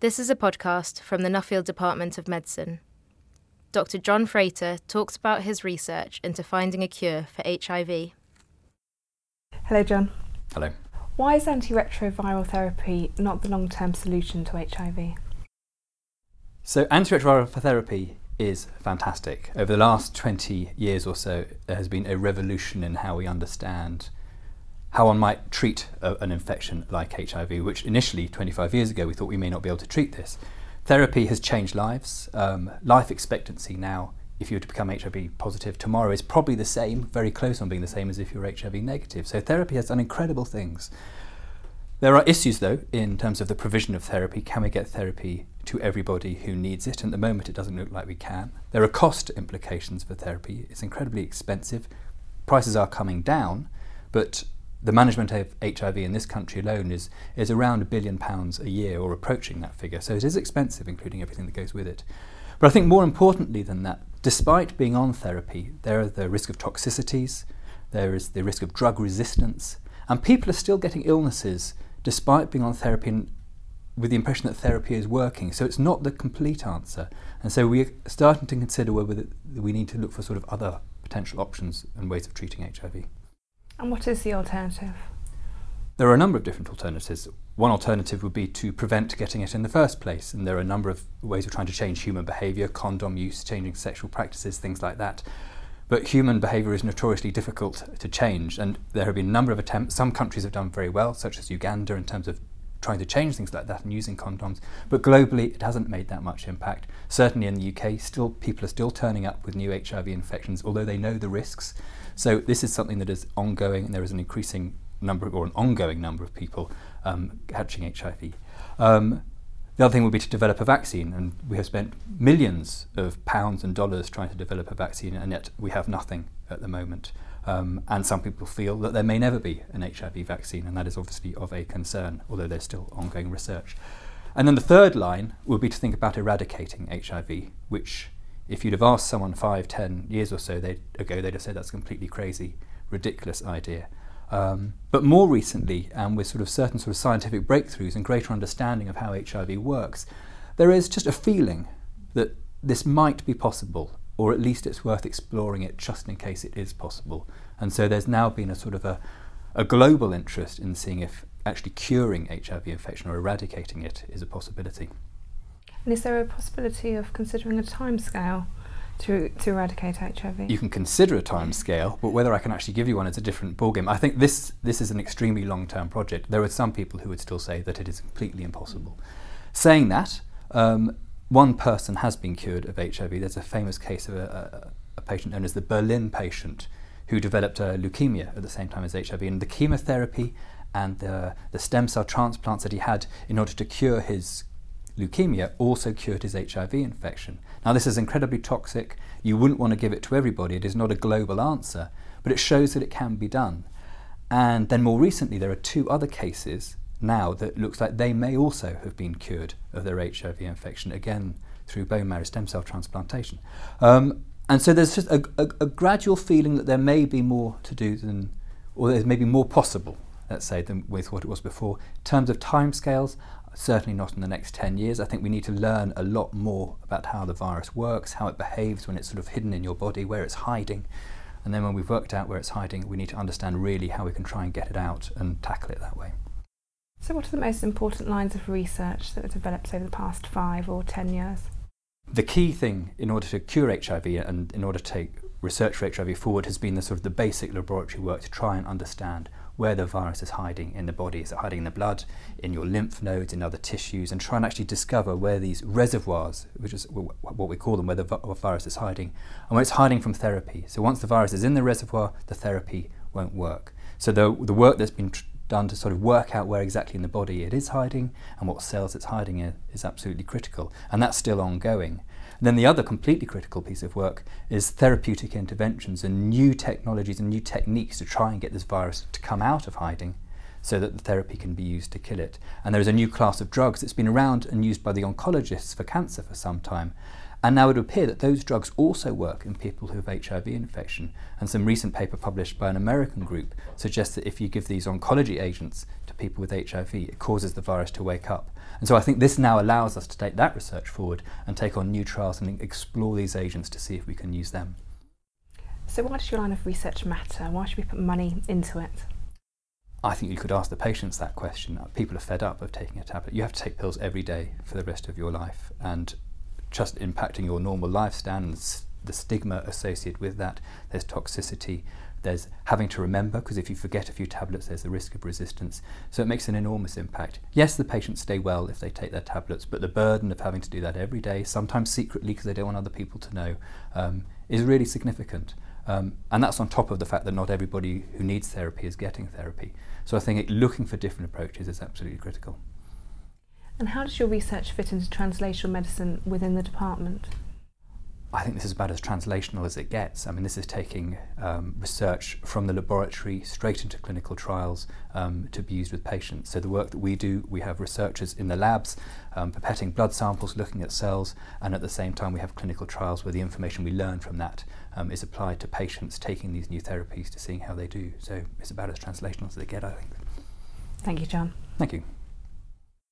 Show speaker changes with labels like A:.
A: This is a podcast from the Nuffield Department of Medicine. Dr. John Frater talks about his research into finding a cure for HIV.
B: Hello, John.
C: Hello.
B: Why is antiretroviral therapy not the long term solution to HIV?
C: So, antiretroviral therapy is fantastic. Over the last 20 years or so, there has been a revolution in how we understand how one might treat a, an infection like HIV, which initially, 25 years ago, we thought we may not be able to treat this. Therapy has changed lives. Um, life expectancy now, if you were to become HIV positive tomorrow, is probably the same, very close on being the same as if you were HIV negative. So, therapy has done incredible things. There are issues, though, in terms of the provision of therapy. Can we get therapy to everybody who needs it? At the moment, it doesn't look like we can. There are cost implications for therapy. It's incredibly expensive. Prices are coming down, but the management of HIV in this country alone is, is around a billion pounds a year or approaching that figure. So it is expensive, including everything that goes with it. But I think more importantly than that, despite being on therapy, there are the risk of toxicities, there is the risk of drug resistance, and people are still getting illnesses despite being on therapy and with the impression that therapy is working. So it's not the complete answer. And so we're starting to consider whether we need to look for sort of other potential options and ways of treating HIV.
B: And what is the alternative?
C: There are a number of different alternatives. One alternative would be to prevent getting it in the first place, and there are a number of ways of trying to change human behaviour, condom use, changing sexual practices, things like that. But human behaviour is notoriously difficult to change, and there have been a number of attempts. Some countries have done very well, such as Uganda, in terms of trying to change things like that and using condoms. But globally, it hasn't made that much impact. Certainly in the UK, still people are still turning up with new HIV infections, although they know the risks. So this is something that is ongoing, and there is an increasing number or an ongoing number of people um, catching HIV. Um, the other thing would be to develop a vaccine, and we have spent millions of pounds and dollars trying to develop a vaccine, and yet we have nothing at the moment. Um, and some people feel that there may never be an HIV vaccine, and that is obviously of a concern, although there's still ongoing research. And then the third line would be to think about eradicating HIV, which if you'd have asked someone five, ten years or so they'd, ago, they'd have said that's a completely crazy, ridiculous idea. Um, but more recently, and with sort of certain sort of scientific breakthroughs and greater understanding of how HIV works, there is just a feeling that this might be possible, or at least it's worth exploring it just in case it is possible. And so there's now been a sort of a, a global interest in seeing if actually curing HIV infection or eradicating it is a possibility.
B: And is there a possibility of considering a timescale to, to eradicate HIV?
C: You can consider a timescale, but whether I can actually give you one is a different ballgame. I think this, this is an extremely long term project. There are some people who would still say that it is completely impossible. Saying that, um, one person has been cured of HIV. There's a famous case of a, a, a patient known as the Berlin patient who developed a leukemia at the same time as HIV. And the chemotherapy and the, the stem cell transplants that he had in order to cure his leukemia also cured his HIV infection. Now, this is incredibly toxic. You wouldn't want to give it to everybody. It is not a global answer, but it shows that it can be done. And then more recently, there are two other cases now that looks like they may also have been cured of their HIV infection, again through bone marrow stem cell transplantation. Um, and so there's just a, a, a, gradual feeling that there may be more to do than, or there's maybe more possible, let's say, than with what it was before. In terms of timescales, certainly not in the next 10 years. I think we need to learn a lot more about how the virus works, how it behaves when it's sort of hidden in your body, where it's hiding. And then when we've worked out where it's hiding, we need to understand really how we can try and get it out and tackle it that way.
B: So, what are the most important lines of research that have developed over the past five or 10 years?
C: The key thing in order to cure HIV and in order to take research for HIV forward has been the sort of the basic laboratory work to try and understand where the virus is hiding in the body. Is it hiding in the blood, in your lymph nodes, in other tissues, and try and actually discover where these reservoirs, which is what we call them, where the virus is hiding, and where it's hiding from therapy. So once the virus is in the reservoir, the therapy won't work. So the, the work that's been tr- done to sort of work out where exactly in the body it is hiding and what cells it's hiding in is absolutely critical, and that's still ongoing. And then the other completely critical piece of work is therapeutic interventions and new technologies and new techniques to try and get this virus to come out of hiding so that the therapy can be used to kill it. And there is a new class of drugs that's been around and used by the oncologists for cancer for some time. And now it would appear that those drugs also work in people who have HIV infection. And some recent paper published by an American group suggests that if you give these oncology agents to people with HIV, it causes the virus to wake up. And so I think this now allows us to take that research forward and take on new trials and explore these agents to see if we can use them.
B: So, why does your line of research matter? Why should we put money into it?
C: I think you could ask the patients that question. People are fed up of taking a tablet. You have to take pills every day for the rest of your life, and just impacting your normal lifestyle and the stigma associated with that. There's toxicity. There's having to remember, because if you forget a few tablets, there's a risk of resistance. So it makes an enormous impact. Yes, the patients stay well if they take their tablets, but the burden of having to do that every day, sometimes secretly because they don't want other people to know, um, is really significant. Um, and that's on top of the fact that not everybody who needs therapy is getting therapy. So I think looking for different approaches is absolutely critical.
B: And how does your research fit into translational medicine within the department?
C: I think this is about as translational as it gets. I mean, this is taking um, research from the laboratory straight into clinical trials um, to be used with patients. So, the work that we do, we have researchers in the labs um, pipetting blood samples, looking at cells, and at the same time, we have clinical trials where the information we learn from that um, is applied to patients taking these new therapies to seeing how they do. So, it's about as translational as they get, I think.
B: Thank you, John.
C: Thank you.